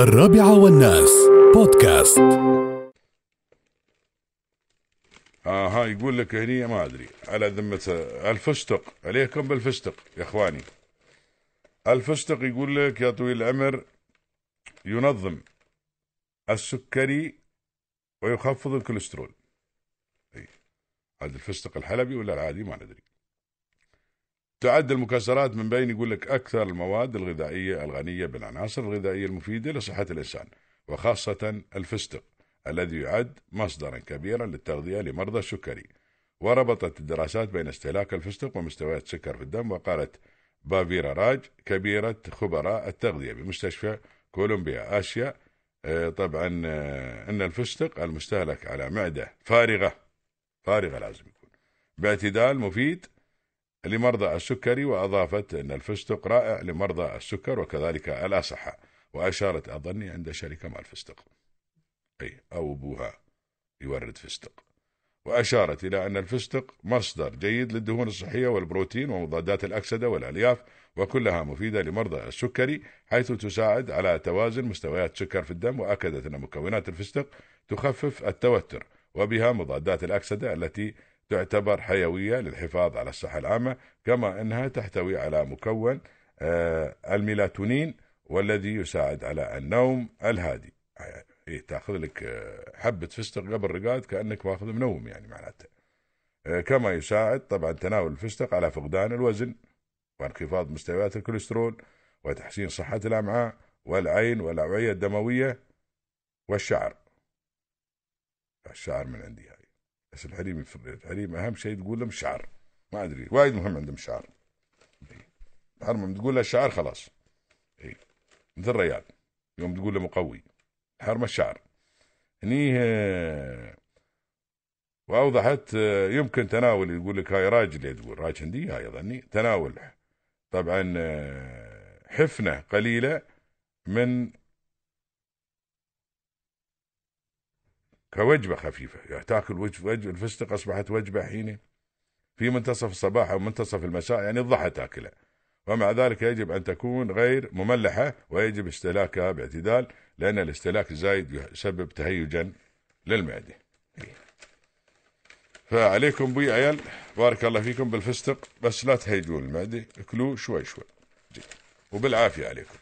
الرابعة والناس. بودكاست. آه ها يقول لك هني ما أدري. على ذمة الفستق عليكم بالفستق يا إخواني؟ الفستق يقول لك يا طويل العمر ينظم السكري ويخفض الكوليسترول. هذا الفستق الحلبي ولا العادي؟ ما ندري. تعد المكسرات من بين يقول لك أكثر المواد الغذائية الغنية بالعناصر الغذائية المفيدة لصحة الإنسان وخاصة الفستق الذي يعد مصدرا كبيرا للتغذية لمرضى السكري. وربطت الدراسات بين استهلاك الفستق ومستويات السكر في الدم وقالت بافيرا راج كبيرة خبراء التغذية بمستشفى كولومبيا آسيا. آه، طبعا آه، أن الفستق المستهلك على معدة فارغة فارغة لازم يكون. باعتدال مفيد لمرضى السكري وأضافت أن الفستق رائع لمرضى السكر وكذلك الأصحة وأشارت أظني عند شركة مال الفستق أي أو أبوها يورد فستق. وأشارت إلى أن الفستق مصدر جيد للدهون الصحية والبروتين ومضادات الأكسدة والألياف وكلها مفيدة لمرضى السكري حيث تساعد على توازن مستويات السكر في الدم وأكدت أن مكونات الفستق تخفف التوتر وبها مضادات الأكسدة التي تعتبر حيوية للحفاظ على الصحة العامة كما أنها تحتوي على مكون آه، الميلاتونين والذي يساعد على النوم الهادي. إيه تأخذ لك آه، حبة فستق قبل رقاد كأنك ماخذ منوم يعني معناته. آه، كما يساعد طبعا تناول الفستق على فقدان الوزن وانخفاض مستويات الكوليسترول وتحسين صحة الأمعاء والعين والأوعية الدموية والشعر. الشعر من عندي بس الحريم الحريم أهم شيء تقول لهم الشعر ما أدري وايد مهم عندهم الشعر حرم تقول له الشعر خلاص. إيه. مثل الريال يوم تقول له مقوي. حرم الشعر. هني آه، وأوضحت آه، يمكن تناول يقول لك هاي راجل تقول؟ راج هندي؟ هاي ظني تناول. طبعا آه، حفنة قليلة من كوجبة خفيفة يعني تأكل وجه الفستق أصبحت وجبة حين في منتصف الصباح أو منتصف المساء يعني الضحى تاكله ومع ذلك يجب أن تكون غير مملحة ويجب استهلاكها باعتدال لأن الاستهلاك الزايد يسبب تهيجا للمعدة. فعليكم بي عيال بارك الله فيكم بالفستق بس لا تهيجون المعدة اكلوه شوي شوي. وبالعافية عليكم.